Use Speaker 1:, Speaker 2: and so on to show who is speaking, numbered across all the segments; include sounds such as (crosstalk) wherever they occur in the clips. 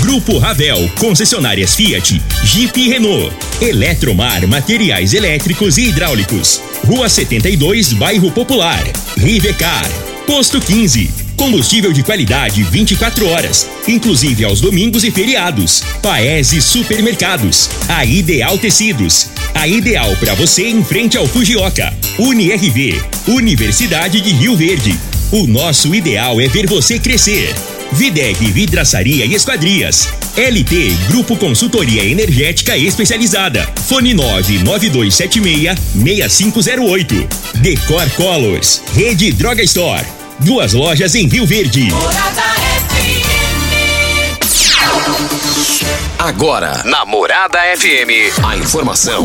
Speaker 1: Grupo Ravel, concessionárias Fiat, Jeep e Renault. Eletromar, materiais elétricos e hidráulicos. Rua 72, Bairro Popular. Rivecar. Posto 15. Combustível de qualidade 24 horas, inclusive aos domingos e feriados. Paese Supermercados. A Ideal Tecidos. A ideal para você em frente ao Fujioka. UniRV. Universidade de Rio Verde. O nosso ideal é ver você crescer. Videg Vidraçaria e Esquadrias. LT Grupo Consultoria Energética Especializada. Fone 99276 6508. Decor Colors. Rede Droga Store. Duas lojas em Rio Verde.
Speaker 2: Morada
Speaker 3: Agora, na Morada FM, a informação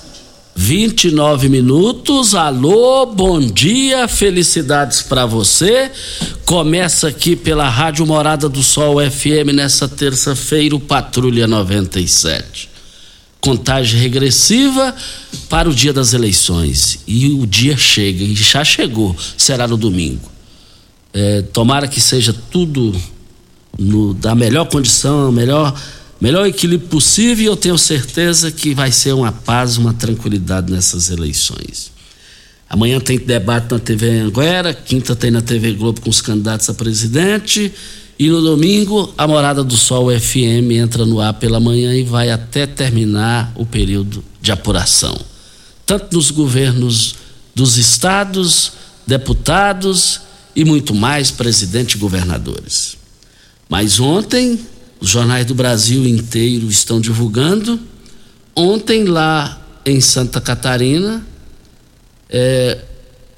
Speaker 4: 29 minutos. Alô, bom dia, felicidades para você. Começa aqui pela Rádio Morada do Sol FM nessa terça-feira, o Patrulha 97. Contagem regressiva para o dia das eleições. E o dia chega, e já chegou, será no domingo. É, tomara que seja tudo no, da melhor condição, melhor melhor equilíbrio possível e eu tenho certeza que vai ser uma paz, uma tranquilidade nessas eleições. Amanhã tem debate na TV Anguera, quinta tem na TV Globo com os candidatos a presidente e no domingo a Morada do Sol FM entra no ar pela manhã e vai até terminar o período de apuração. Tanto nos governos dos estados, deputados e muito mais, presidente e governadores. Mas ontem os jornais do Brasil inteiro estão divulgando. Ontem, lá em Santa Catarina, é,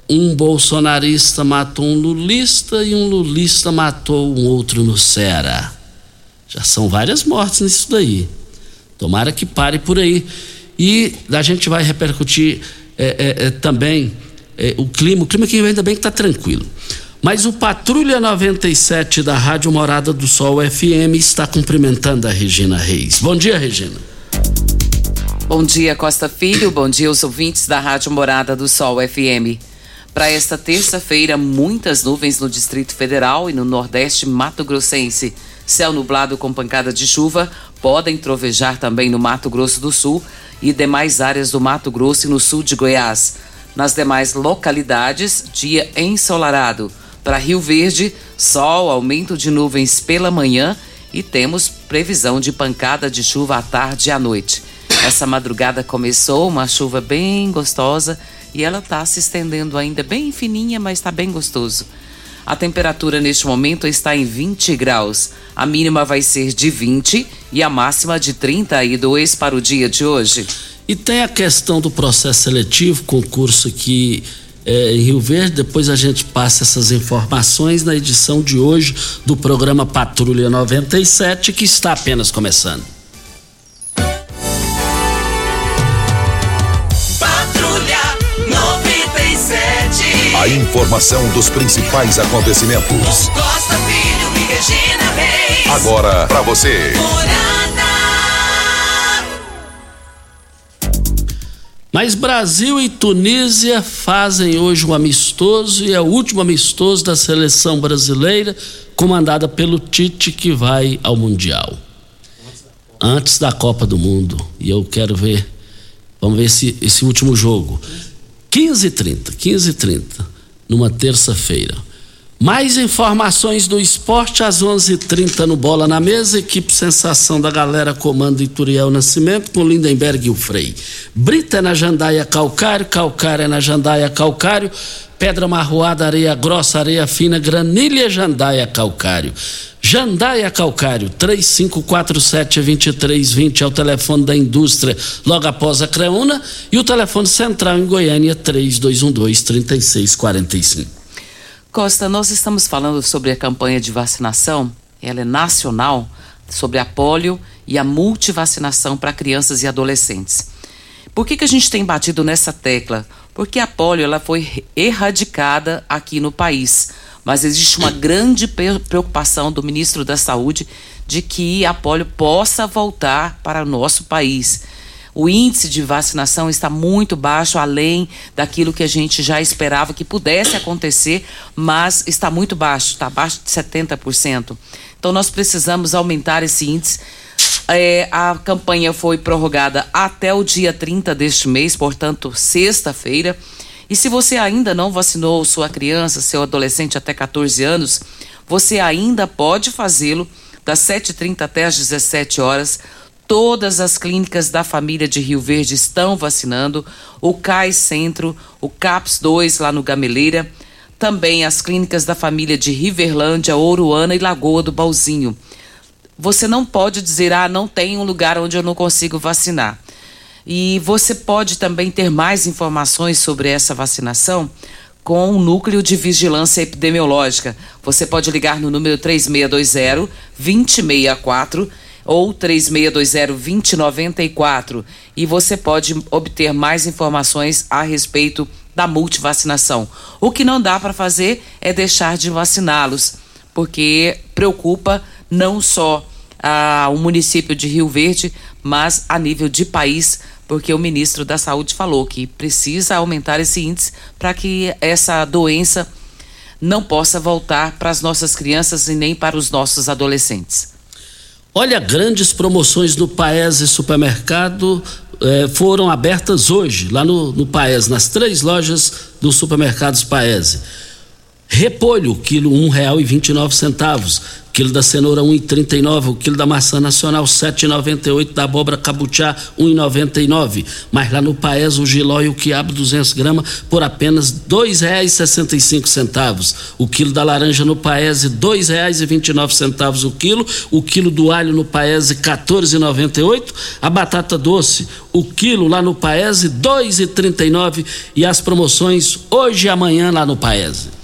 Speaker 4: um bolsonarista matou um lulista e um lulista matou um outro no Ceará. Já são várias mortes nisso daí. Tomara que pare por aí. E a gente vai repercutir é, é, é também é, o clima. O clima que ainda bem que está tranquilo. Mas o Patrulha 97 da Rádio Morada do Sol FM está cumprimentando a Regina Reis. Bom dia, Regina.
Speaker 5: Bom dia, Costa Filho. Bom dia aos ouvintes da Rádio Morada do Sol FM. Para esta terça-feira, muitas nuvens no Distrito Federal e no Nordeste Mato Grossense. Céu nublado com pancada de chuva, podem trovejar também no Mato Grosso do Sul e demais áreas do Mato Grosso e no sul de Goiás. Nas demais localidades, dia ensolarado. Para Rio Verde, sol, aumento de nuvens pela manhã e temos previsão de pancada de chuva à tarde e à noite. Essa madrugada começou uma chuva bem gostosa e ela está se estendendo ainda bem fininha, mas está bem gostoso. A temperatura neste momento está em 20 graus. A mínima vai ser de 20 e a máxima de 32 para o dia de hoje.
Speaker 4: E tem a questão do processo seletivo, concurso que é, em Rio Verde. Depois a gente passa essas informações na edição de hoje do programa Patrulha 97, que está apenas começando.
Speaker 2: Patrulha 97.
Speaker 3: A informação dos principais acontecimentos.
Speaker 2: Costa Filho e Regina Reis.
Speaker 3: Agora para você.
Speaker 2: Morada.
Speaker 4: Mas Brasil e Tunísia fazem hoje um amistoso e é o último amistoso da seleção brasileira, comandada pelo Tite, que vai ao Mundial. Antes da Copa do Mundo. E eu quero ver. Vamos ver esse, esse último jogo. 15h30, 15h30, numa terça-feira. Mais informações do esporte às 11:30 h 30 no Bola na Mesa. Equipe Sensação da Galera comanda Ituriel Nascimento com Lindenberg e o Frei. Brita é na Jandaia Calcário, Calcário é na Jandaia Calcário. pedra marroada, areia grossa, areia fina, granilha, jandaia, calcário. Jandaia Calcário, 3547-2320 é o telefone da indústria logo após a Creuna e o telefone central em Goiânia, 3212-3645.
Speaker 5: Costa, nós estamos falando sobre a campanha de vacinação, ela é nacional, sobre a polio e a multivacinação para crianças e adolescentes. Por que, que a gente tem batido nessa tecla? Porque a polio ela foi erradicada aqui no país, mas existe uma grande preocupação do ministro da Saúde de que a polio possa voltar para o nosso país. O índice de vacinação está muito baixo, além daquilo que a gente já esperava que pudesse acontecer, mas está muito baixo, está abaixo de 70%. Então nós precisamos aumentar esse índice é, a campanha foi prorrogada até o dia 30 deste mês, portanto, sexta-feira. E se você ainda não vacinou sua criança, seu adolescente até 14 anos, você ainda pode fazê-lo das 7h30 até as 17 horas. Todas as clínicas da família de Rio Verde estão vacinando. O CAIS Centro, o CAPS 2 lá no Gameleira. Também as clínicas da família de Riverlândia, Ouruana e Lagoa do Balzinho você não pode dizer, ah, não tem um lugar onde eu não consigo vacinar. E você pode também ter mais informações sobre essa vacinação com o Núcleo de Vigilância Epidemiológica. Você pode ligar no número 3620 2064 ou 3620 2094 e você pode obter mais informações a respeito da multivacinação. O que não dá para fazer é deixar de vaciná-los, porque preocupa não só a, o município de Rio Verde, mas a nível de país, porque o ministro da Saúde falou que precisa aumentar esse índice para que essa doença não possa voltar para as nossas crianças e nem para os nossos adolescentes.
Speaker 4: Olha, grandes promoções no Paese Supermercado eh, foram abertas hoje, lá no, no Paese, nas três lojas do supermercados Paese. Repolho, quilo um real e vinte e nove centavos quilo da cenoura 1,39, o quilo da maçã nacional 7,98, da abóbora cabutiá 1,99. Mas lá no Paes o giló e o quiabo 200 gramas por apenas R$ 2,65. O quilo da laranja no Paese R$ 2,29 o quilo, o quilo do alho no Paese 14,98, a batata doce, o quilo lá no Paese 2,39 e as promoções hoje e amanhã lá no Paese.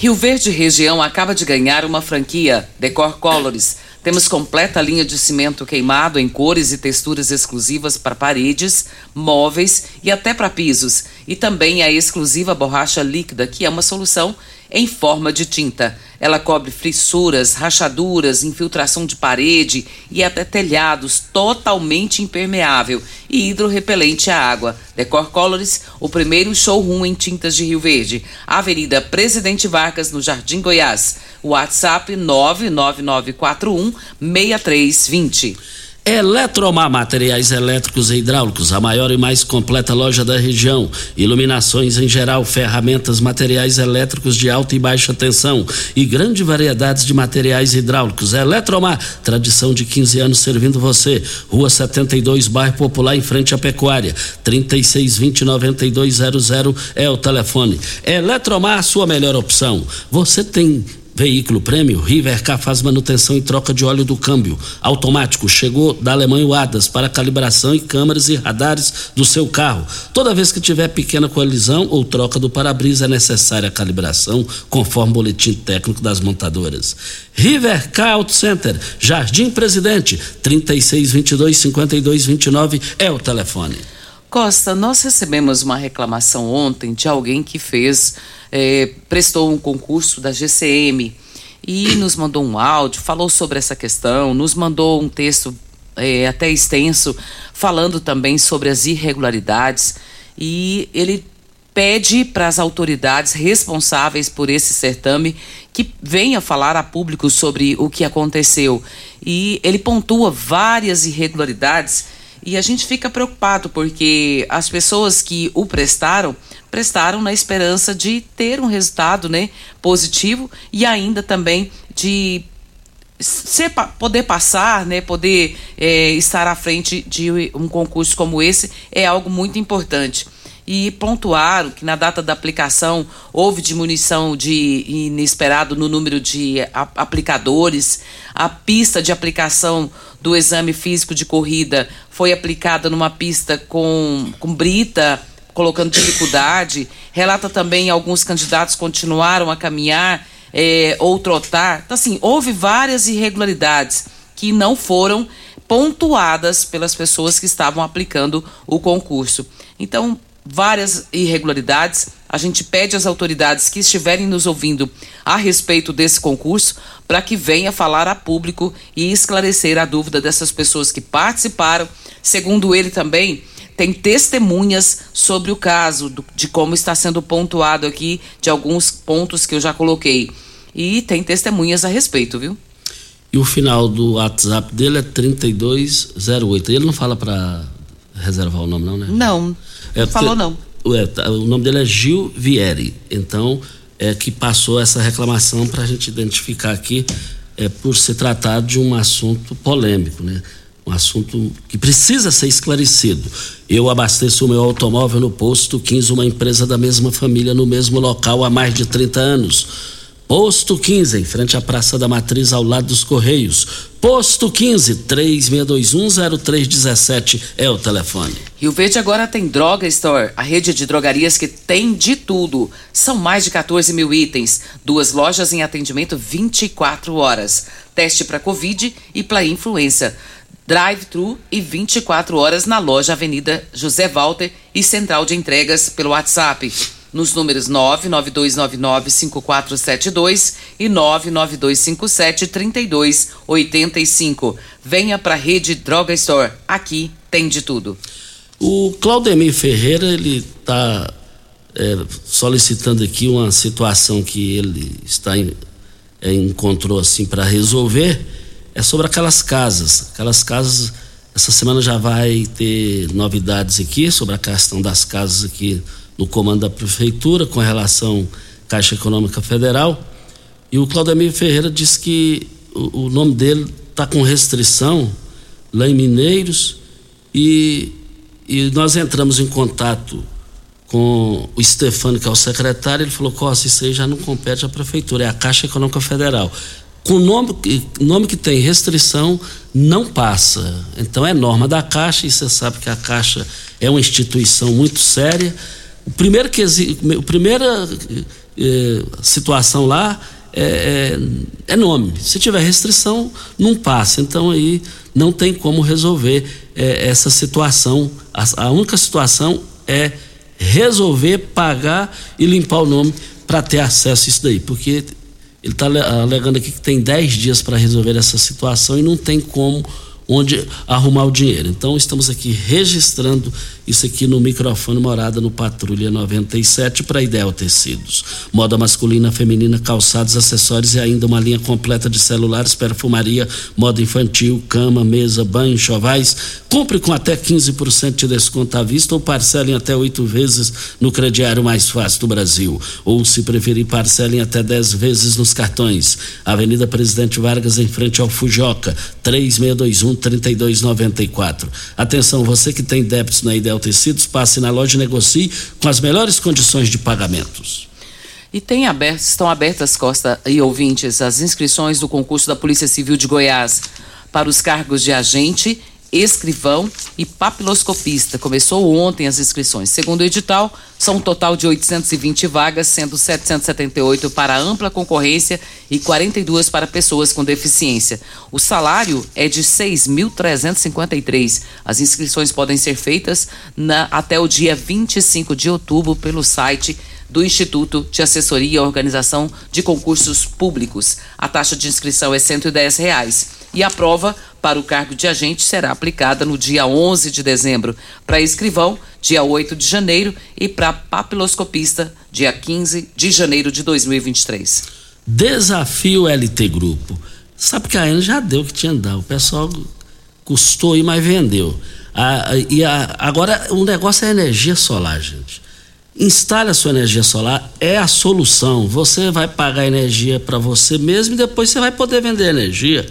Speaker 5: Rio Verde Região acaba de ganhar uma franquia Decor Colors. Temos completa linha de cimento queimado em cores e texturas exclusivas para paredes, móveis e até para pisos. E também a exclusiva borracha líquida, que é uma solução em forma de tinta. Ela cobre fissuras, rachaduras, infiltração de parede e até telhados totalmente impermeável e hidrorrepelente à água. Decor Colors, o primeiro showroom em tintas de Rio Verde. Avenida Presidente Vargas, no Jardim Goiás. WhatsApp 99941 6320.
Speaker 4: Eletromar Materiais Elétricos e Hidráulicos, a maior e mais completa loja da região. Iluminações em geral, ferramentas, materiais elétricos de alta e baixa tensão e grande variedade de materiais hidráulicos. Eletromar, tradição de 15 anos servindo você. Rua 72, bairro Popular, em frente à Pecuária. 3620-9200 é o telefone. Eletromar, sua melhor opção. Você tem Veículo prêmio, Rivercar faz manutenção e troca de óleo do câmbio. Automático, chegou da Alemanha o ADAS para calibração e câmeras e radares do seu carro. Toda vez que tiver pequena colisão ou troca do para-brisa é necessária a calibração, conforme o boletim técnico das montadoras. Rivercar Auto Center, Jardim Presidente, 3622 5229 é o telefone.
Speaker 5: Costa, nós recebemos uma reclamação ontem de alguém que fez, é, prestou um concurso da GCM e nos mandou um áudio, falou sobre essa questão, nos mandou um texto é, até extenso, falando também sobre as irregularidades e ele pede para as autoridades responsáveis por esse certame que venha falar a público sobre o que aconteceu. E ele pontua várias irregularidades e a gente fica preocupado porque as pessoas que o prestaram, prestaram na esperança de ter um resultado né, positivo e ainda também de ser, poder passar, né, poder é, estar à frente de um concurso como esse é algo muito importante. E pontuaram que na data da aplicação houve diminuição de inesperado no número de aplicadores. A pista de aplicação do exame físico de corrida foi aplicada numa pista com, com brita, colocando dificuldade. Relata também alguns candidatos continuaram a caminhar é, ou trotar. Então, assim, houve várias irregularidades que não foram pontuadas pelas pessoas que estavam aplicando o concurso. Então, várias irregularidades. A gente pede às autoridades que estiverem nos ouvindo a respeito desse concurso para que venha falar a público e esclarecer a dúvida dessas pessoas que participaram. Segundo ele também, tem testemunhas sobre o caso, do, de como está sendo pontuado aqui, de alguns pontos que eu já coloquei. E tem testemunhas a respeito, viu?
Speaker 4: E o final do WhatsApp dele é 3208. Ele não fala para reservar o nome, não, né?
Speaker 5: Não. É, falou não.
Speaker 4: É, tá, o nome dele é Gil Vieri. Então, é que passou essa reclamação para a gente identificar aqui, é, por se tratar de um assunto polêmico, né? Um assunto que precisa ser esclarecido. Eu abasteço o meu automóvel no posto 15, uma empresa da mesma família, no mesmo local há mais de 30 anos Posto 15, em frente à Praça da Matriz, ao lado dos Correios. Posto 15, 36210317 é o telefone.
Speaker 5: Rio Verde agora tem Droga Store, a rede de drogarias que tem de tudo. São mais de 14 mil itens, duas lojas em atendimento 24 horas. Teste para Covid e para influenza. Drive-thru e 24 horas na loja Avenida José Walter e central de entregas pelo WhatsApp nos números 992995472 e 992573285. Venha para a Rede Droga Store. Aqui tem de tudo.
Speaker 4: O Claudemir Ferreira, ele está é, solicitando aqui uma situação que ele está em, é, encontrou assim para resolver. É sobre aquelas casas. Aquelas casas. Essa semana já vai ter novidades aqui sobre a questão das casas aqui no comando da prefeitura com relação à Caixa Econômica Federal. E o Claudemir Ferreira disse que o, o nome dele está com restrição lá em Mineiros e, e nós entramos em contato com o Stefano, que é o secretário, ele falou, Costa, isso aí já não compete à prefeitura, é a Caixa Econômica Federal. Com nome, nome que tem restrição, não passa. Então é norma da Caixa, e você sabe que a Caixa é uma instituição muito séria, o primeiro que a primeira eh, situação lá é, é, é, nome. Se tiver restrição, não passa. Então aí não tem como resolver eh, essa situação. A, a, única situação é resolver, pagar e limpar o nome para ter acesso a isso daí. Porque ele está alegando aqui que tem 10 dias para resolver essa situação e não tem como onde arrumar o dinheiro. Então estamos aqui registrando isso aqui no microfone Morada no Patrulha 97 para Ideal Tecidos. Moda masculina, feminina, calçados, acessórios e ainda uma linha completa de celulares, perfumaria, moda infantil, cama, mesa, banho, chovais. Compre com até 15% de desconto à vista ou parcelem até oito vezes no crediário mais fácil do Brasil. Ou, se preferir, parcelem até 10 vezes nos cartões. Avenida Presidente Vargas, em frente ao Fujoca, 3621 3294. Atenção, você que tem débitos na Ideal Tecidos, passe na loja e negocie com as melhores condições de pagamentos.
Speaker 5: E tem aberto, estão abertas, Costa e ouvintes, as inscrições do concurso da Polícia Civil de Goiás para os cargos de agente escrivão e papiloscopista. Começou ontem as inscrições. Segundo o edital, são um total de 820 vagas, sendo 778 para ampla concorrência e 42 para pessoas com deficiência. O salário é de 6.353. As inscrições podem ser feitas na, até o dia 25 de outubro pelo site do Instituto de Assessoria e Organização de Concursos Públicos. A taxa de inscrição é 110 reais e a prova para o cargo de agente será aplicada no dia 11 de dezembro, para escrivão, dia 8 de janeiro e para papiloscopista, dia 15 de janeiro de 2023.
Speaker 4: Desafio LT Grupo. Sabe que a Ana já deu o que tinha dado. O pessoal custou e mais vendeu. Ah, e a, agora o negócio é energia solar, gente. Instale a sua energia solar, é a solução. Você vai pagar energia para você mesmo e depois você vai poder vender energia.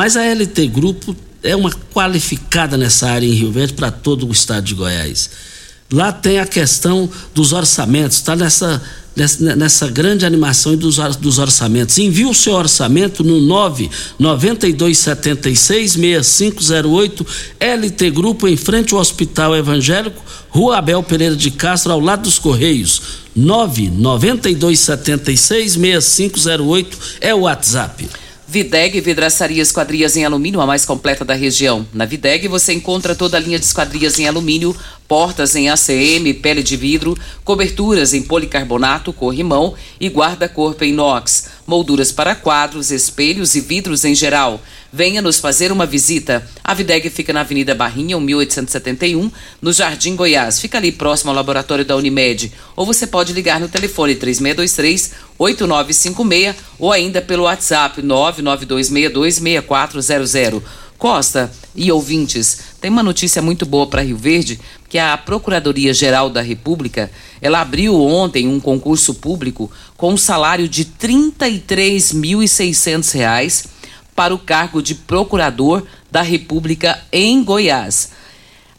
Speaker 4: Mas a LT Grupo é uma qualificada nessa área em Rio Verde para todo o estado de Goiás. Lá tem a questão dos orçamentos, está nessa, nessa, nessa, grande animação dos, dos orçamentos. Envie o seu orçamento no 992766508 LT Grupo, em frente ao Hospital Evangélico, Rua Abel Pereira de Castro, ao lado dos Correios. 992766508 é o WhatsApp.
Speaker 5: Videg Vidraçaria Esquadrias em Alumínio, a mais completa da região. Na Videg você encontra toda a linha de esquadrias em alumínio, portas em ACM, pele de vidro, coberturas em policarbonato, corrimão e guarda-corpo em inox, molduras para quadros, espelhos e vidros em geral. Venha nos fazer uma visita. A Videg fica na Avenida Barrinha, 1871, no Jardim Goiás. Fica ali próximo ao laboratório da Unimed. Ou você pode ligar no telefone 3623 8956 ou ainda pelo WhatsApp 992626400. Costa e ouvintes, tem uma notícia muito boa para Rio Verde, que a Procuradoria Geral da República, ela abriu ontem um concurso público com um salário de R$ 33.600 para o cargo de procurador da República em Goiás.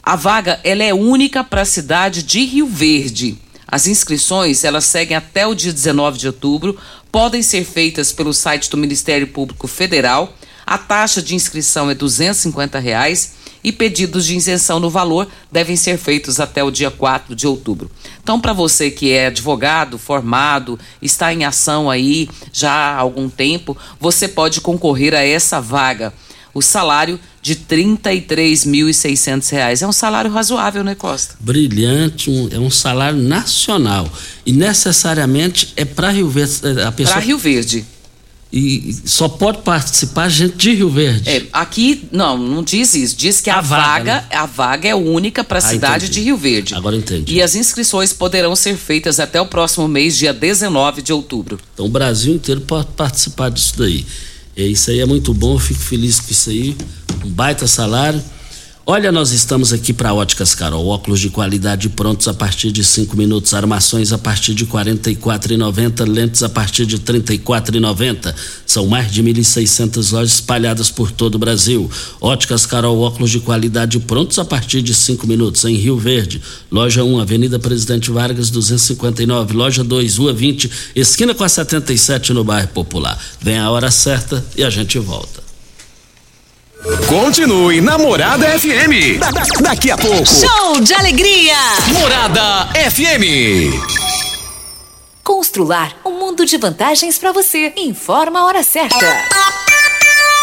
Speaker 5: A vaga ela é única para a cidade de Rio Verde. As inscrições elas seguem até o dia 19 de outubro, podem ser feitas pelo site do Ministério Público Federal. A taxa de inscrição é 250 reais e pedidos de isenção no valor devem ser feitos até o dia 4 de outubro. Então, para você que é advogado, formado, está em ação aí já há algum tempo, você pode concorrer a essa vaga. O salário de R$ 33.600. É um salário razoável, né, Costa?
Speaker 4: Brilhante, um, é um salário nacional. E necessariamente é para Rio Verde.
Speaker 5: É, para Rio Verde.
Speaker 4: E só pode participar gente de Rio Verde.
Speaker 5: É, aqui não, não diz isso. Diz que a, a vaga, vaga né? a vaga é única para a ah, cidade entendi. de Rio Verde.
Speaker 4: Agora entendi.
Speaker 5: E as inscrições poderão ser feitas até o próximo mês, dia 19 de outubro.
Speaker 4: Então o Brasil inteiro pode participar disso daí. É, isso aí é muito bom, fico feliz com isso aí. Um baita salário. Olha, nós estamos aqui para Óticas Carol, óculos de qualidade prontos a partir de cinco minutos, armações a partir de quarenta e quatro lentes a partir de trinta e quatro São mais de 1.600 lojas espalhadas por todo o Brasil. Óticas Carol, óculos de qualidade prontos a partir de cinco minutos, em Rio Verde. Loja 1, Avenida Presidente Vargas, 259. Loja 2, Rua 20, esquina com a 77 no bairro Popular. Vem a hora certa e a gente volta.
Speaker 3: Continue Namorada FM. Da, da, daqui a pouco.
Speaker 6: Show de alegria.
Speaker 3: Morada FM.
Speaker 6: Constrular um mundo de vantagens para você. Informa a hora certa.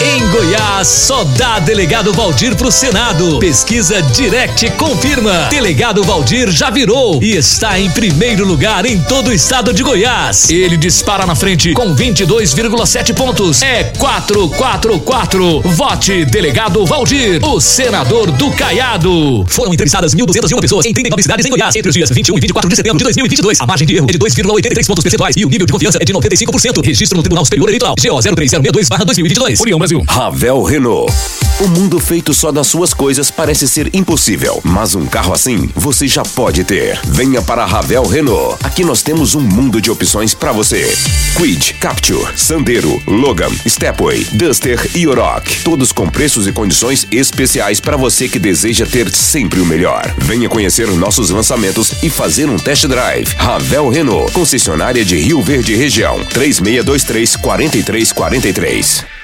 Speaker 7: Em Goiás, só dá delegado Valdir pro Senado. Pesquisa Direct confirma. Delegado Valdir já virou e está em primeiro lugar em todo o estado de Goiás. Ele dispara na frente com 22,7 pontos. É 444. Vote Delegado Valdir, o senador do Caiado. Foram entrevistadas 1.201 pessoas em 39 cidades em Goiás entre os dias 21 e 24 de setembro de 2022. A margem de erro é de 2,83 pontos percentuais e o nível de confiança é de 95%. Registro no Tribunal Superior Eleitoral. GO 03062/2022. União Brasil.
Speaker 3: Ravel Renault. O mundo feito só das suas coisas parece ser impossível, mas um carro assim você já pode ter. Venha para a Ravel Renault. Aqui nós temos um mundo de opções para você. Quid, Capture, Sandero, Logan, Stepway, Duster e Oroch. Todos com preços e condições especiais para você que deseja ter sempre o melhor. Venha conhecer nossos lançamentos e fazer um test drive. Ravel Renault, concessionária de Rio Verde Região, 3623 4343.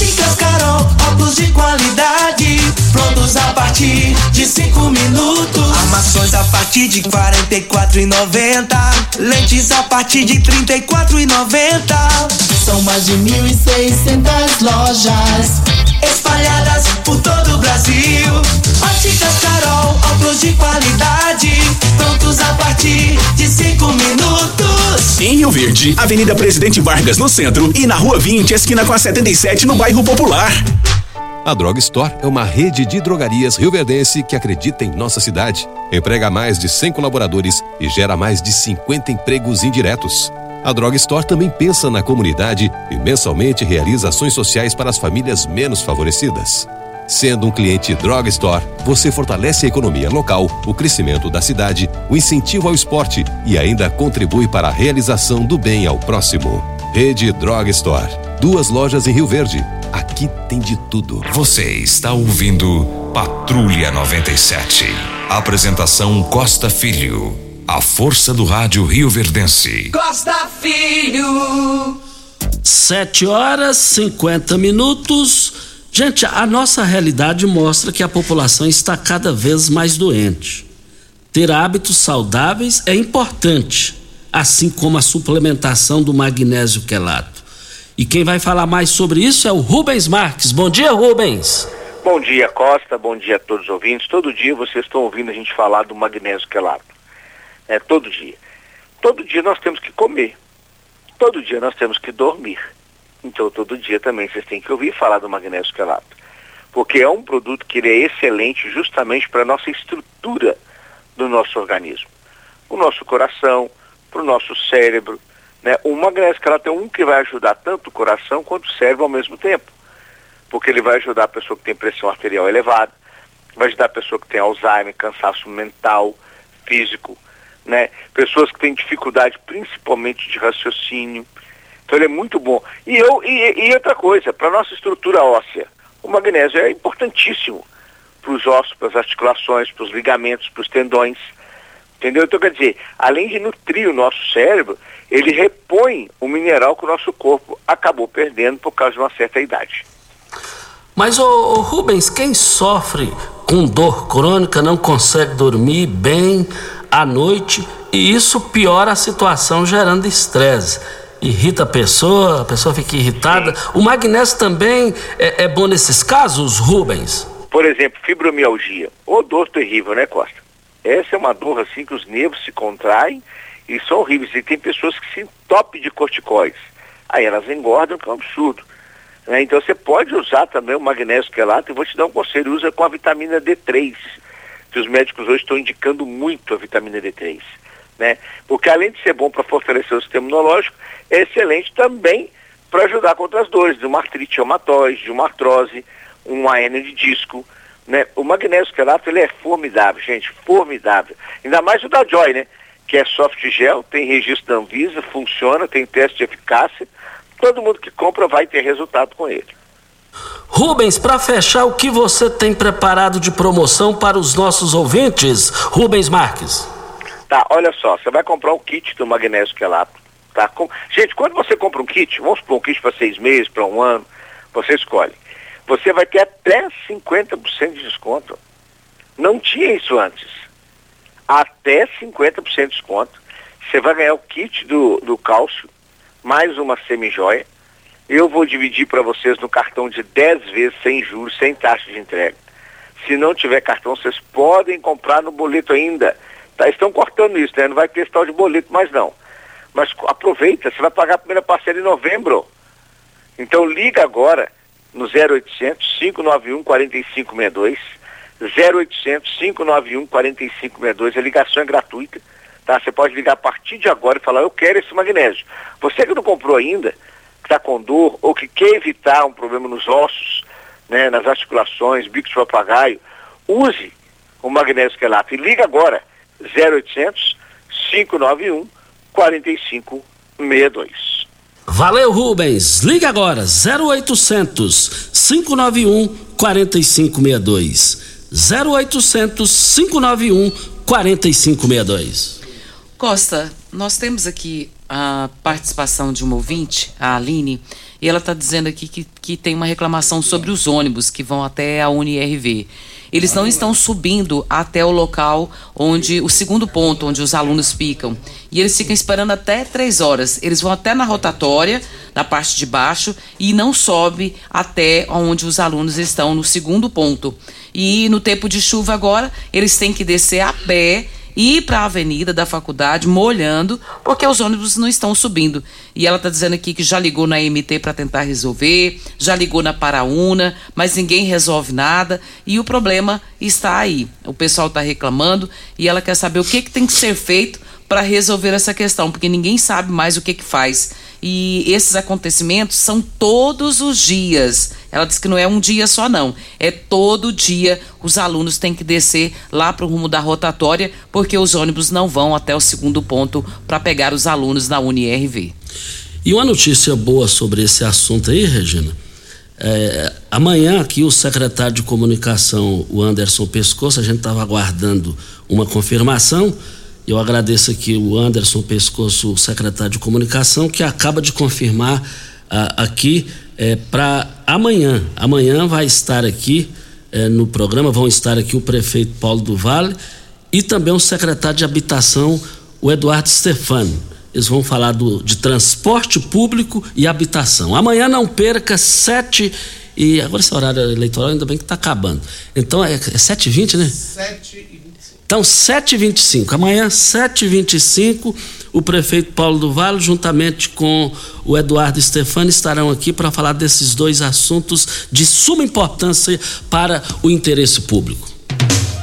Speaker 2: Óticas Carol, óculos de qualidade, prontos a partir de cinco minutos.
Speaker 8: Armações a partir de 44,90. Lentes a partir de 34,90.
Speaker 2: São mais de 1.600 lojas espalhadas por todo o Brasil. Óticas Carol, óculos de qualidade, prontos a partir de cinco minutos.
Speaker 9: Em Rio Verde, Avenida Presidente Vargas no centro e na Rua 20, esquina com a 77 no bairro Popular.
Speaker 10: A Drog Store é uma rede de drogarias rioverdense que acredita em nossa cidade. Emprega mais de 100 colaboradores e gera mais de 50 empregos indiretos. A Drog Store também pensa na comunidade e mensalmente realiza ações sociais para as famílias menos favorecidas. Sendo um cliente Drog Store, você fortalece a economia local, o crescimento da cidade, o incentivo ao esporte e ainda contribui para a realização do bem ao próximo. Rede Drog Store. Duas lojas em Rio Verde. Aqui tem de tudo.
Speaker 3: Você está ouvindo Patrulha 97. Apresentação Costa Filho. A força do rádio Rio Verdense.
Speaker 2: Costa Filho.
Speaker 4: 7 horas 50 minutos. Gente, a nossa realidade mostra que a população está cada vez mais doente. Ter hábitos saudáveis é importante, assim como a suplementação do magnésio quelato. E quem vai falar mais sobre isso é o Rubens Marques. Bom dia, Rubens.
Speaker 11: Bom dia, Costa. Bom dia a todos os ouvintes. Todo dia vocês estão ouvindo a gente falar do magnésio quelato é, todo dia. Todo dia nós temos que comer. Todo dia nós temos que dormir. Então todo dia também vocês têm que ouvir falar do magnésio quelato. Porque é um produto que ele é excelente justamente para a nossa estrutura do nosso organismo. O nosso coração, para o nosso cérebro. Né? O magnésio quelato é um que vai ajudar tanto o coração quanto o cérebro ao mesmo tempo. Porque ele vai ajudar a pessoa que tem pressão arterial elevada, vai ajudar a pessoa que tem Alzheimer, cansaço mental, físico, né? Pessoas que têm dificuldade principalmente de raciocínio. Então ele é muito bom. E, eu, e, e outra coisa, para a nossa estrutura óssea, o magnésio é importantíssimo para os ossos, para as articulações, para os ligamentos, para os tendões. Entendeu? Então, quer dizer, além de nutrir o nosso cérebro, ele repõe o mineral que o nosso corpo acabou perdendo por causa de uma certa idade.
Speaker 4: Mas, ô, ô Rubens, quem sofre com dor crônica não consegue dormir bem, à noite e isso piora a situação gerando estresse. Irrita a pessoa, a pessoa fica irritada. O magnésio também é, é, bom nesses casos, Rubens?
Speaker 11: Por exemplo, fibromialgia. Ô dor terrível, né, Costa? Essa é uma dor assim que os nervos se contraem e são horríveis. E tem pessoas que se entopem de corticóides. Aí elas engordam, que é um absurdo. Né? Então você pode usar também o magnésio quelato e vou te dar um conselho, usa com a vitamina D3 que os médicos hoje estão indicando muito a vitamina D3, né? Porque além de ser bom para fortalecer o sistema imunológico, é excelente também para ajudar contra as dores de uma artrite reumatoide, de uma artrose, uma hernia de disco, né? O magnésio quelato ele é formidável, gente, formidável. Ainda mais o da Joy, né? Que é soft gel, tem registro da Anvisa, funciona, tem teste de eficácia. Todo mundo que compra vai ter resultado com ele.
Speaker 4: Rubens, para fechar, o que você tem preparado de promoção para os nossos ouvintes, Rubens Marques?
Speaker 11: Tá, olha só, você vai comprar um kit do magnésio quelato, tá? Com... Gente, quando você compra um kit, vamos supor um kit para seis meses, para um ano, você escolhe. Você vai ter até 50% de desconto. Não tinha isso antes. Até 50% de desconto. Você vai ganhar o kit do, do cálcio, mais uma semijoia, eu vou dividir para vocês no cartão de 10 vezes sem juros, sem taxa de entrega. Se não tiver cartão, vocês podem comprar no boleto ainda. Tá, estão cortando isso, né? Não vai ter tal de boleto mais não. Mas aproveita, você vai pagar a primeira parcela em novembro. Então liga agora no 0800 591 4562. 0800 591 4562. A ligação é gratuita. Tá? Você pode ligar a partir de agora e falar: Eu quero esse magnésio. Você que não comprou ainda, que está com dor ou que quer evitar um problema nos ossos, né, nas articulações, bico de papagaio, use o magnésio quelato e liga agora 0800 591 4562.
Speaker 4: Valeu, Rubens. Liga agora, 0800 591 4562. 0800 591 4562.
Speaker 5: Costa, nós temos aqui a participação de uma ouvinte, a Aline, e ela está dizendo aqui que, que tem uma reclamação sobre os ônibus que vão até a UniRV. Eles não estão subindo até o local onde, o segundo ponto, onde os alunos ficam. E eles ficam esperando até três horas. Eles vão até na rotatória, na parte de baixo, e não sobe até onde os alunos estão, no segundo ponto. E no tempo de chuva agora, eles têm que descer a pé ir para a avenida da faculdade molhando, porque os ônibus não estão subindo. E ela está dizendo aqui que já ligou na MT para tentar resolver, já ligou na Paraúna, mas ninguém resolve nada e o problema está aí. O pessoal está reclamando e ela quer saber o que, que tem que ser feito para resolver essa questão, porque ninguém sabe mais o que, que faz. E esses acontecimentos são todos os dias. Ela disse que não é um dia só, não. É todo dia os alunos têm que descer lá para o rumo da rotatória, porque os ônibus não vão até o segundo ponto para pegar os alunos na UniRV.
Speaker 4: E uma notícia boa sobre esse assunto aí, Regina. É, amanhã aqui o secretário de comunicação, o Anderson Pescoço, a gente estava aguardando uma confirmação eu agradeço aqui o Anderson Pescoço, secretário de comunicação, que acaba de confirmar ah, aqui é, para amanhã. Amanhã vai estar aqui é, no programa, vão estar aqui o prefeito Paulo do Vale e também o secretário de habitação, o Eduardo Stefano. Eles vão falar do, de transporte público e habitação. Amanhã não perca sete e agora esse horário eleitoral ainda bem que está acabando. Então é, é 7h20, né? 7 então, 7h25. Amanhã, 7h25, o prefeito Paulo do Vale, juntamente com o Eduardo Stefani, estarão aqui para falar desses dois assuntos de suma importância para o interesse público.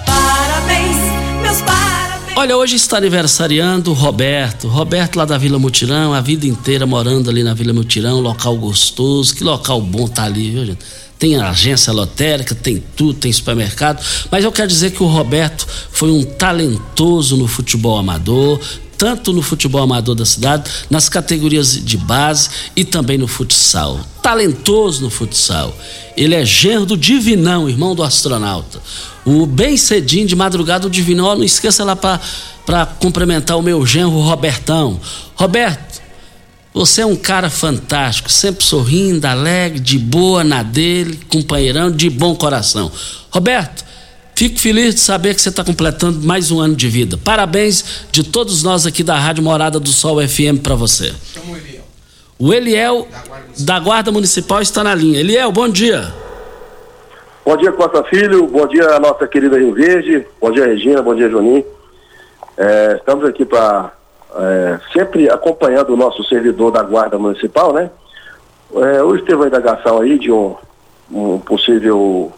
Speaker 2: Parabéns, meus parabéns.
Speaker 4: Olha, hoje está aniversariando o Roberto. Roberto lá da Vila Mutirão, a vida inteira morando ali na Vila Mutirão, local gostoso. Que local bom tá ali, viu, gente? Tem agência lotérica, tem tudo, tem supermercado, mas eu quero dizer que o Roberto foi um talentoso no futebol amador, tanto no futebol amador da cidade, nas categorias de base e também no futsal. Talentoso no futsal. Ele é genro do Divinão, irmão do astronauta. O bem cedinho de madrugada o Divinão, não esqueça lá para cumprimentar o meu genro Robertão. Roberto, você é um cara fantástico, sempre sorrindo, alegre, de boa na dele, companheirão, de bom coração. Roberto, fico feliz de saber que você está completando mais um ano de vida. Parabéns de todos nós aqui da Rádio Morada do Sol FM para você. Chama o Eliel. O Eliel da Guarda, da Guarda Municipal está na linha. Eliel, bom dia.
Speaker 12: Bom dia, Costa Filho. Bom dia, nossa querida Rio Verde. Bom dia, Regina. Bom dia, Joninho. É, estamos aqui para é, sempre acompanhando o nosso servidor da Guarda Municipal, né? É, hoje teve uma indagação aí de um, um possível.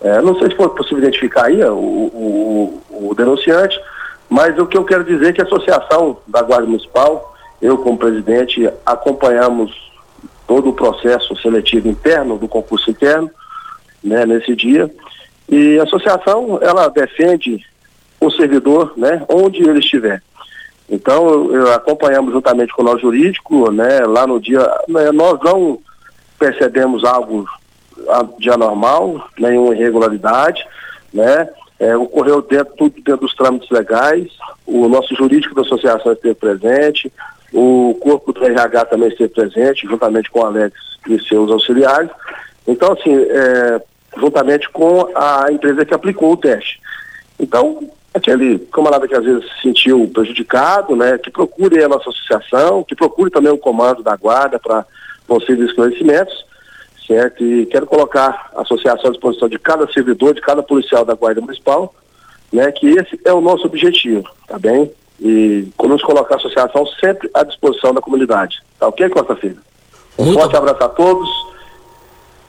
Speaker 12: É, não sei se foi possível identificar aí o, o, o, denunciante, mas o que eu quero dizer é que a Associação da Guarda Municipal, eu como presidente, acompanhamos todo o processo seletivo interno, do concurso interno, né, nesse dia. E a associação, ela defende o servidor, né, onde ele estiver. Então, eu, acompanhamos juntamente com o nosso jurídico, né, lá no dia, né, nós não percebemos algo de anormal, nenhuma irregularidade, né, é, ocorreu dentro, tudo dentro dos trâmites legais, o nosso jurídico da associação esteve presente, o corpo do RH também esteve presente, juntamente com o Alex e seus auxiliares. Então, assim, é, juntamente com a empresa que aplicou o teste. Então, aquele camarada que às vezes se sentiu prejudicado, né, que procure a nossa associação, que procure também o comando da guarda para possíveis esclarecimentos, certo? E quero colocar a associação à disposição de cada servidor, de cada policial da Guarda Municipal, né? Que esse é o nosso objetivo, tá bem? E nos colocar a associação sempre à disposição da comunidade. Tá ok, Costa Filho? Um
Speaker 4: Muito
Speaker 12: forte abraço a todos.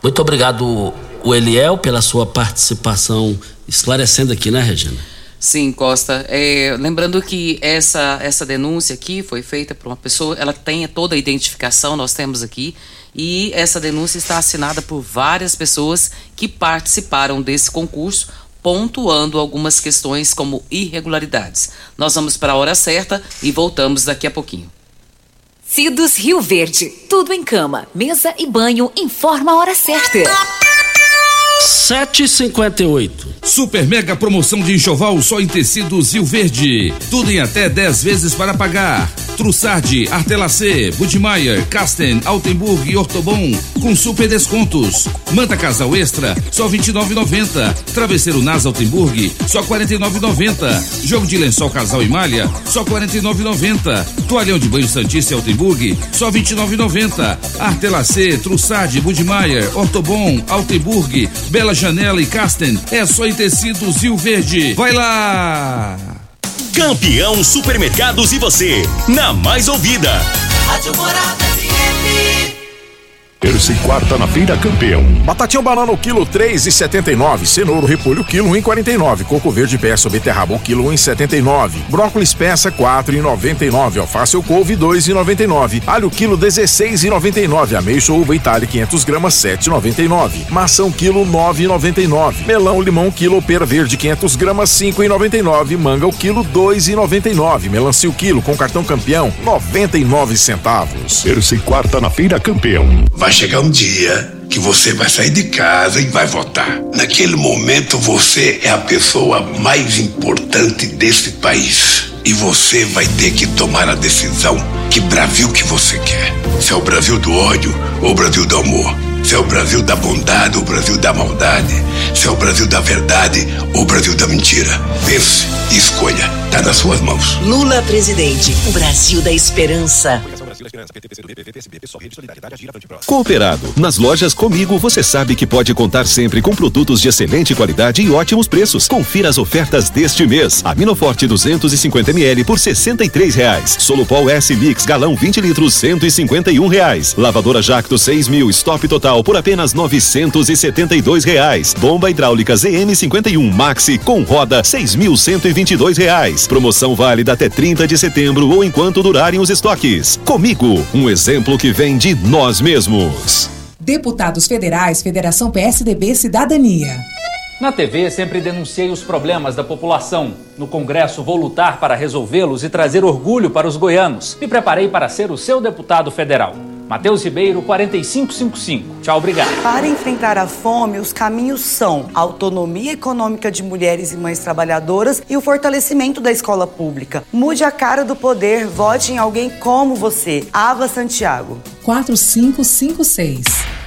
Speaker 4: Muito obrigado, o Eliel, pela sua participação esclarecendo aqui, né, Regina?
Speaker 5: Sim, Costa. É, lembrando que essa, essa denúncia aqui foi feita por uma pessoa, ela tem toda a identificação, nós temos aqui, e essa denúncia está assinada por várias pessoas que participaram desse concurso, pontuando algumas questões como irregularidades. Nós vamos para a hora certa e voltamos daqui a pouquinho.
Speaker 6: Cidos Rio Verde. Tudo em cama, mesa e banho. Informa a hora certa.
Speaker 4: 7h58.
Speaker 13: Super mega promoção de enxoval só em tecidos Rio Verde. Tudo em até 10 vezes para pagar. Trussardi, Artelacê, Budmeier, Casten, Altenburg e Ortobon com super descontos. Manta casal extra só 29,90. Travesseiro Nas Altenburg só 49,90. Jogo de lençol casal e malha só 49,90. Toalhão de banho Santista e Altenburg só 29,90. Artelacê, Trussardi, Budmeier, Ortobon, Altenburg, Bela Janela e Casten é só em tecidos Rio Verde. Vai lá!
Speaker 1: Campeão Supermercados e você, na mais ouvida.
Speaker 2: Rádio Morada FM.
Speaker 14: Terça e quarta na feira campeão. Batatinha banana o quilo três e setenta e nove. Cenouro repolho quilo um e quarenta e nove. Coco verde peça beterraba o quilo um e setenta e nove. Brócolis peça quatro e noventa e nove. Alface ou couve dois e noventa e nove. Alho quilo dezesseis e noventa e nove. Ameixa uva Itália 500 gramas sete e noventa e nove. Maçã quilo nove e noventa e nove. Melão limão quilo pera verde 500 gramas cinco e noventa e nove. Manga o quilo dois e noventa e nove. Melancia o quilo com cartão campeão noventa e nove centavos.
Speaker 15: Terça e quarta na feira campeão. Vai chegar um dia que você vai sair de casa e vai votar. Naquele momento você é a pessoa mais importante desse país. E você vai ter que tomar a decisão que Brasil que você quer. Se é o Brasil do ódio ou o Brasil do amor. Se é o Brasil da bondade ou o Brasil da maldade. Se é o Brasil da verdade ou o Brasil da mentira. Pense e escolha. Tá nas suas mãos.
Speaker 16: Lula presidente, o Brasil da esperança.
Speaker 10: Cooperado. Nas lojas Comigo você sabe que pode contar sempre com produtos de excelente qualidade e ótimos preços. Confira as ofertas deste mês. Aminoforte 250 ml por 63 reais. Solupol S Mix galão 20 litros 151 reais. Lavadora Jacto 6 mil stop total por apenas 972 reais. Bomba hidráulica ZM 51 Maxi com roda 6.122 reais. Promoção válida até 30 de setembro ou enquanto durarem os estoques. Comigo, um exemplo que vem de nós mesmos.
Speaker 17: Deputados Federais, Federação PSDB Cidadania.
Speaker 18: Na TV, sempre denunciei os problemas da população. No Congresso, vou lutar para resolvê-los e trazer orgulho para os goianos. Me preparei para ser o seu deputado federal. Matheus Ribeiro, 4555. Tchau, obrigado.
Speaker 19: Para enfrentar a fome, os caminhos são a autonomia econômica de mulheres e mães trabalhadoras e o fortalecimento da escola pública. Mude a cara do poder, vote em alguém como você. Ava Santiago.
Speaker 17: 4556.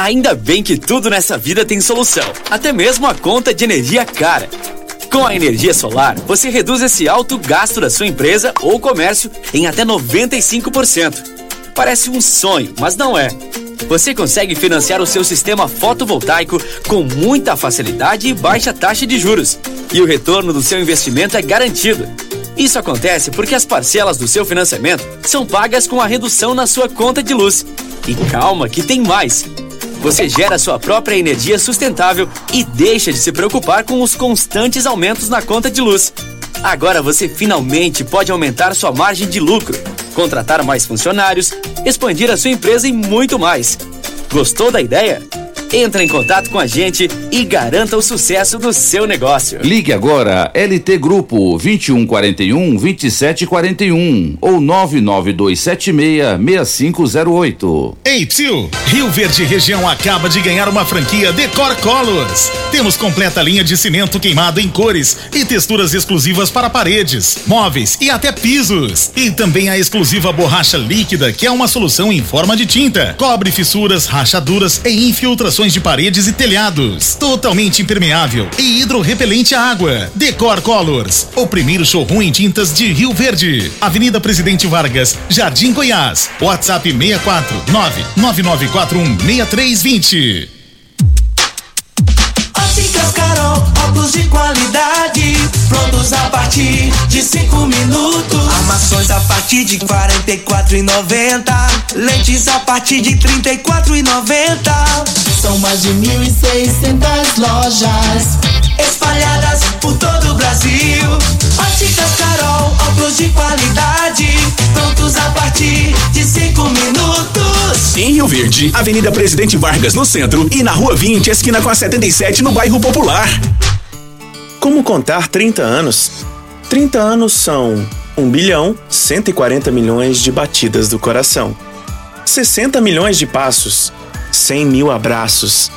Speaker 20: Ainda bem que tudo nessa vida tem solução, até mesmo a conta de energia cara. Com a energia solar, você reduz esse alto gasto da sua empresa ou comércio em até 95%. Parece um sonho, mas não é. Você consegue financiar o seu sistema fotovoltaico com muita facilidade e baixa taxa de juros. E o retorno do seu investimento é garantido. Isso acontece porque as parcelas do seu financiamento são pagas com a redução na sua conta de luz. E calma que tem mais! Você gera sua própria energia sustentável e deixa de se preocupar com os constantes aumentos na conta de luz. Agora você finalmente pode aumentar sua margem de lucro, contratar mais funcionários, expandir a sua empresa e muito mais. Gostou da ideia? Entra em contato com a gente e garanta o sucesso do seu negócio.
Speaker 21: Ligue agora LT Grupo 2141 2741 ou 99276 6508.
Speaker 22: Ei, tio! Rio Verde Região acaba de ganhar uma franquia Decor Colors. Temos completa linha de cimento queimado em cores e texturas exclusivas para paredes, móveis e até pisos. E também a exclusiva borracha líquida, que é uma solução em forma de tinta. Cobre fissuras, rachaduras e infiltrações de paredes e telhados. Totalmente impermeável e hidrorrepelente à água. Decor Colors, o primeiro showroom em tintas de Rio Verde. Avenida Presidente Vargas, Jardim Goiás. WhatsApp 64 99941 6320.
Speaker 2: Óticas Carol, óculos de qualidade, prontos a partir de cinco minutos. Armações a partir de e noventa, lentes a partir de e noventa. São mais de mil e seiscentas lojas espalhadas por todo o Brasil. Óticas Carol, óculos de qualidade, prontos a partir de cinco minutos.
Speaker 9: Em Rio Verde, Avenida Presidente Vargas no centro e na Rua 20, esquina com a 77 no bairro Popular.
Speaker 23: Como contar 30 anos? 30 anos são 1 bilhão 140 milhões de batidas do coração, 60 milhões de passos, 100 mil abraços,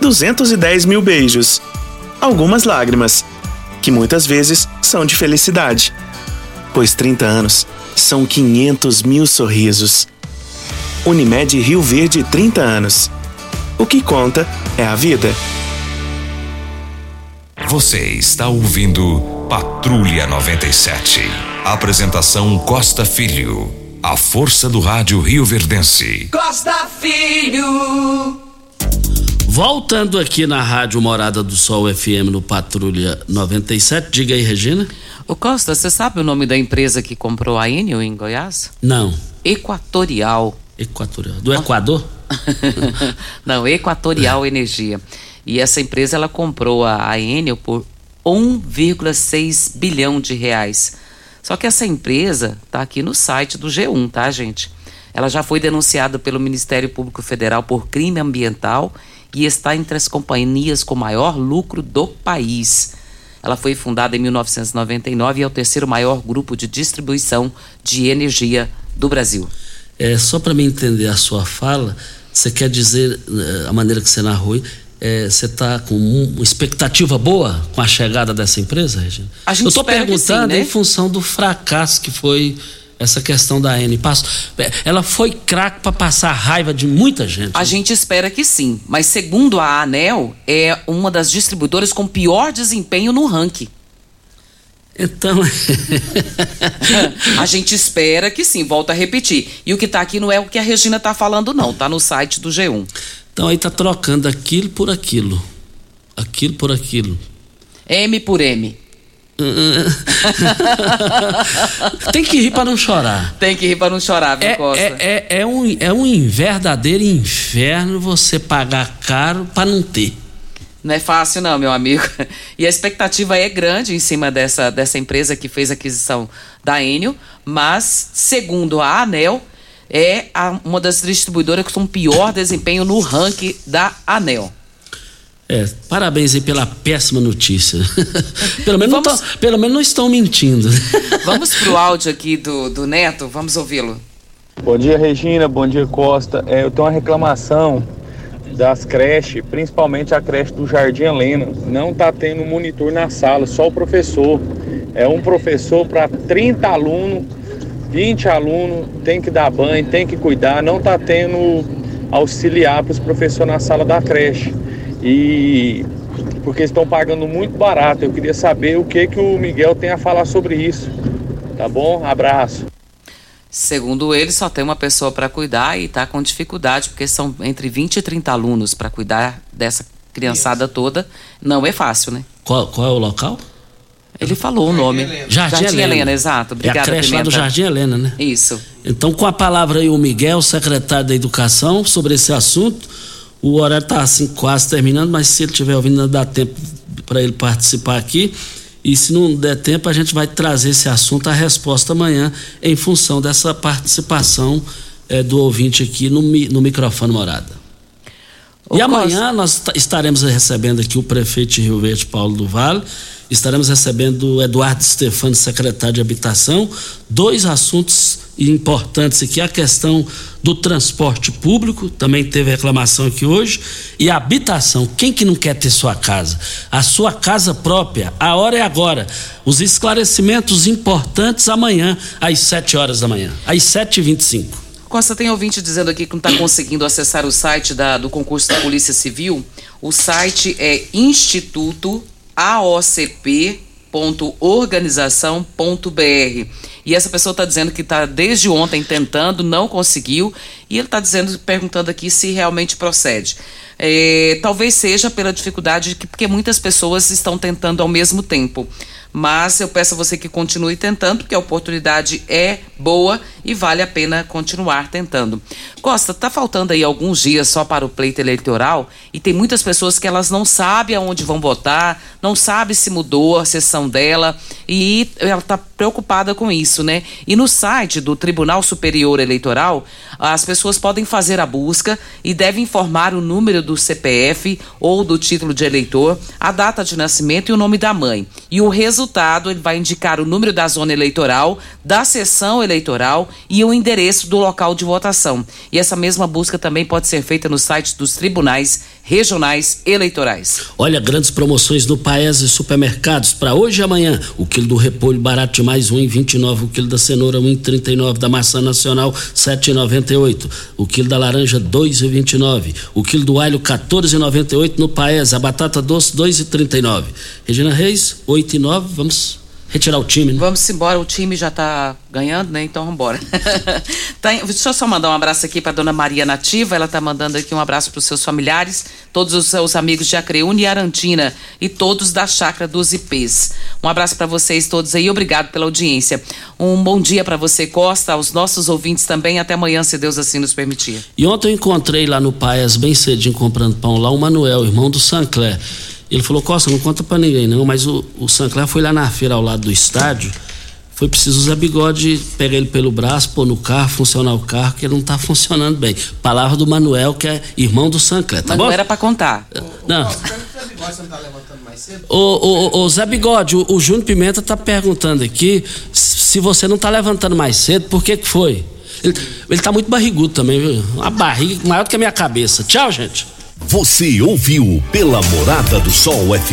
Speaker 23: 210 mil beijos, algumas lágrimas, que muitas vezes são de felicidade, pois 30 anos são 500 mil sorrisos. Unimed Rio Verde 30 anos. O que conta é a vida.
Speaker 24: Você está ouvindo Patrulha 97. Apresentação Costa Filho. A força do rádio Rio Verdense.
Speaker 2: Costa Filho.
Speaker 4: Voltando aqui na Rádio Morada do Sol FM no Patrulha 97, diga aí, Regina.
Speaker 5: Ô Costa, você sabe o nome da empresa que comprou a Enel em Goiás?
Speaker 4: Não.
Speaker 5: Equatorial.
Speaker 4: Equatorial. Do Equador? (laughs)
Speaker 5: Não, Equatorial Energia. E essa empresa ela comprou a, a Enel por 1,6 bilhão de reais. Só que essa empresa está aqui no site do G1, tá, gente? Ela já foi denunciada pelo Ministério Público Federal por crime ambiental e está entre as companhias com maior lucro do país. Ela foi fundada em 1999 e é o terceiro maior grupo de distribuição de energia do Brasil.
Speaker 4: É, só para me entender a sua fala, você quer dizer, eh, a maneira que você narrou, é, você está com uma expectativa boa com a chegada dessa empresa, Regina?
Speaker 5: A gente
Speaker 4: Eu estou perguntando
Speaker 5: sim, né?
Speaker 4: em função do fracasso que foi essa questão da N. Passo, é, ela foi craque para passar raiva de muita gente.
Speaker 5: A gente espera que sim, mas segundo a ANEL, é uma das distribuidoras com pior desempenho no ranking.
Speaker 4: Então.
Speaker 5: a gente espera que sim, volta a repetir. E o que está aqui não é o que a Regina está falando, não. Está no site do G1.
Speaker 4: Então aí tá trocando aquilo por aquilo. Aquilo por aquilo.
Speaker 5: M por M. (laughs)
Speaker 4: Tem que rir para não chorar.
Speaker 5: Tem que rir para não chorar, viu,
Speaker 4: É,
Speaker 5: Costa?
Speaker 4: é, é, é um, é um verdadeiro inferno você pagar caro para não ter.
Speaker 5: Não é fácil, não, meu amigo. (laughs) E a expectativa é grande em cima dessa, dessa empresa que fez a aquisição da Enel, mas, segundo a ANEL, é a- uma das distribuidoras com pior desempenho no ranking da ANEL.
Speaker 4: É, parabéns aí pela péssima notícia. (laughs) pelo, menos não tão- pelo menos não estão mentindo. (laughs)
Speaker 5: Vamos pro áudio aqui do, do Neto, vamos ouvi-lo.
Speaker 25: Bom dia, Regina. Bom dia, Costa. É, eu tenho uma reclamação das creches, principalmente a creche do Jardim Helena. Não está tendo monitor na sala, só o professor. É um professor para 30 alunos, 20 alunos, tem que dar banho, tem que cuidar. Não está tendo auxiliar para os professores na sala da creche. E porque estão pagando muito barato. Eu queria saber o que, que o Miguel tem a falar sobre isso. Tá bom? Abraço.
Speaker 5: Segundo ele, só tem uma pessoa para cuidar e está com dificuldade, porque são entre 20 e 30 alunos para cuidar dessa criançada toda. Não é fácil, né?
Speaker 4: Qual, qual é o local?
Speaker 5: Ele falou o nome.
Speaker 4: Jardim, Helena.
Speaker 5: exato.
Speaker 4: É a
Speaker 5: Obrigada,
Speaker 4: creche lá do. Jardim Helena, né?
Speaker 5: Isso.
Speaker 4: Então, com a palavra aí o Miguel, secretário da Educação, sobre esse assunto. O horário está assim quase terminando, mas se ele estiver ouvindo, não dá tempo para ele participar aqui. E se não der tempo, a gente vai trazer esse assunto, a resposta amanhã, em função dessa participação eh, do ouvinte aqui no, no microfone morada. E amanhã nós estaremos recebendo aqui o prefeito de Rio Verde, Paulo do Vale. Estaremos recebendo o Eduardo Stefano, secretário de Habitação. Dois assuntos importantes aqui: a questão do transporte público, também teve reclamação aqui hoje, e a habitação. Quem que não quer ter sua casa? A sua casa própria. A hora é agora. Os esclarecimentos importantes amanhã, às 7 horas da manhã, às 7h25.
Speaker 5: Costa, tem ouvinte dizendo aqui que não está conseguindo acessar o site da, do concurso da Polícia Civil. O site é Instituto aocp.organização.br. E essa pessoa está dizendo que está desde ontem tentando, não conseguiu, e ele está dizendo, perguntando aqui se realmente procede. É, talvez seja pela dificuldade, que, porque muitas pessoas estão tentando ao mesmo tempo. Mas eu peço a você que continue tentando, porque a oportunidade é boa e vale a pena continuar tentando. Costa, tá faltando aí alguns dias só para o pleito eleitoral e tem muitas pessoas que elas não sabem aonde vão votar, não sabem se mudou a sessão dela e ela está preocupada com isso, né? E no site do Tribunal Superior Eleitoral, as pessoas podem fazer a busca e devem informar o número do CPF ou do título de eleitor, a data de nascimento e o nome da mãe. E o resultado resultado, ele vai indicar o número da zona eleitoral, da sessão eleitoral e o endereço do local de votação. E essa mesma busca também pode ser feita no site dos tribunais regionais eleitorais.
Speaker 4: Olha, grandes promoções no Paes e supermercados para hoje e amanhã. O quilo do repolho barato de mais um em 29, o quilo da cenoura um em 39, da maçã nacional 7,98, o quilo da laranja 2,29, o quilo do alho 14,98 no Paes, a batata doce 2,39. Regina Reis 8,9, vamos retirar o time, né?
Speaker 5: Vamos embora, o time já tá ganhando, né? Então vamos embora. (laughs) tá, deixa eu só mandar um abraço aqui para dona Maria Nativa, ela tá mandando aqui um abraço para os seus familiares, todos os seus amigos de Acreúne e Arantina e todos da Chácara dos IPs. Um abraço para vocês todos aí, obrigado pela audiência. Um bom dia para você, Costa, aos nossos ouvintes também, até amanhã, se Deus assim nos permitir.
Speaker 4: E ontem eu encontrei lá no Paias, bem cedinho, comprando pão lá, o Manuel, irmão do Sancler. Ele falou, Costa, não conta pra ninguém não, mas o, o Sancler foi lá na feira ao lado do estádio, foi preciso usar bigode, pegar ele pelo braço, pôr no carro, funcionar o carro, que ele não tá funcionando bem. Palavra do Manuel, que é irmão do Sancler, tá
Speaker 5: mas
Speaker 4: bom?
Speaker 5: não era pra contar.
Speaker 4: Não. Ô, ô, ô, Zé Bigode, o, o Júnior Pimenta tá perguntando aqui se você não tá levantando mais cedo, por que que foi? Ele, ele tá muito barrigudo também, viu? Uma barriga maior do que a minha cabeça. Tchau, gente.
Speaker 26: Você ouviu pela Morada do Sol FM.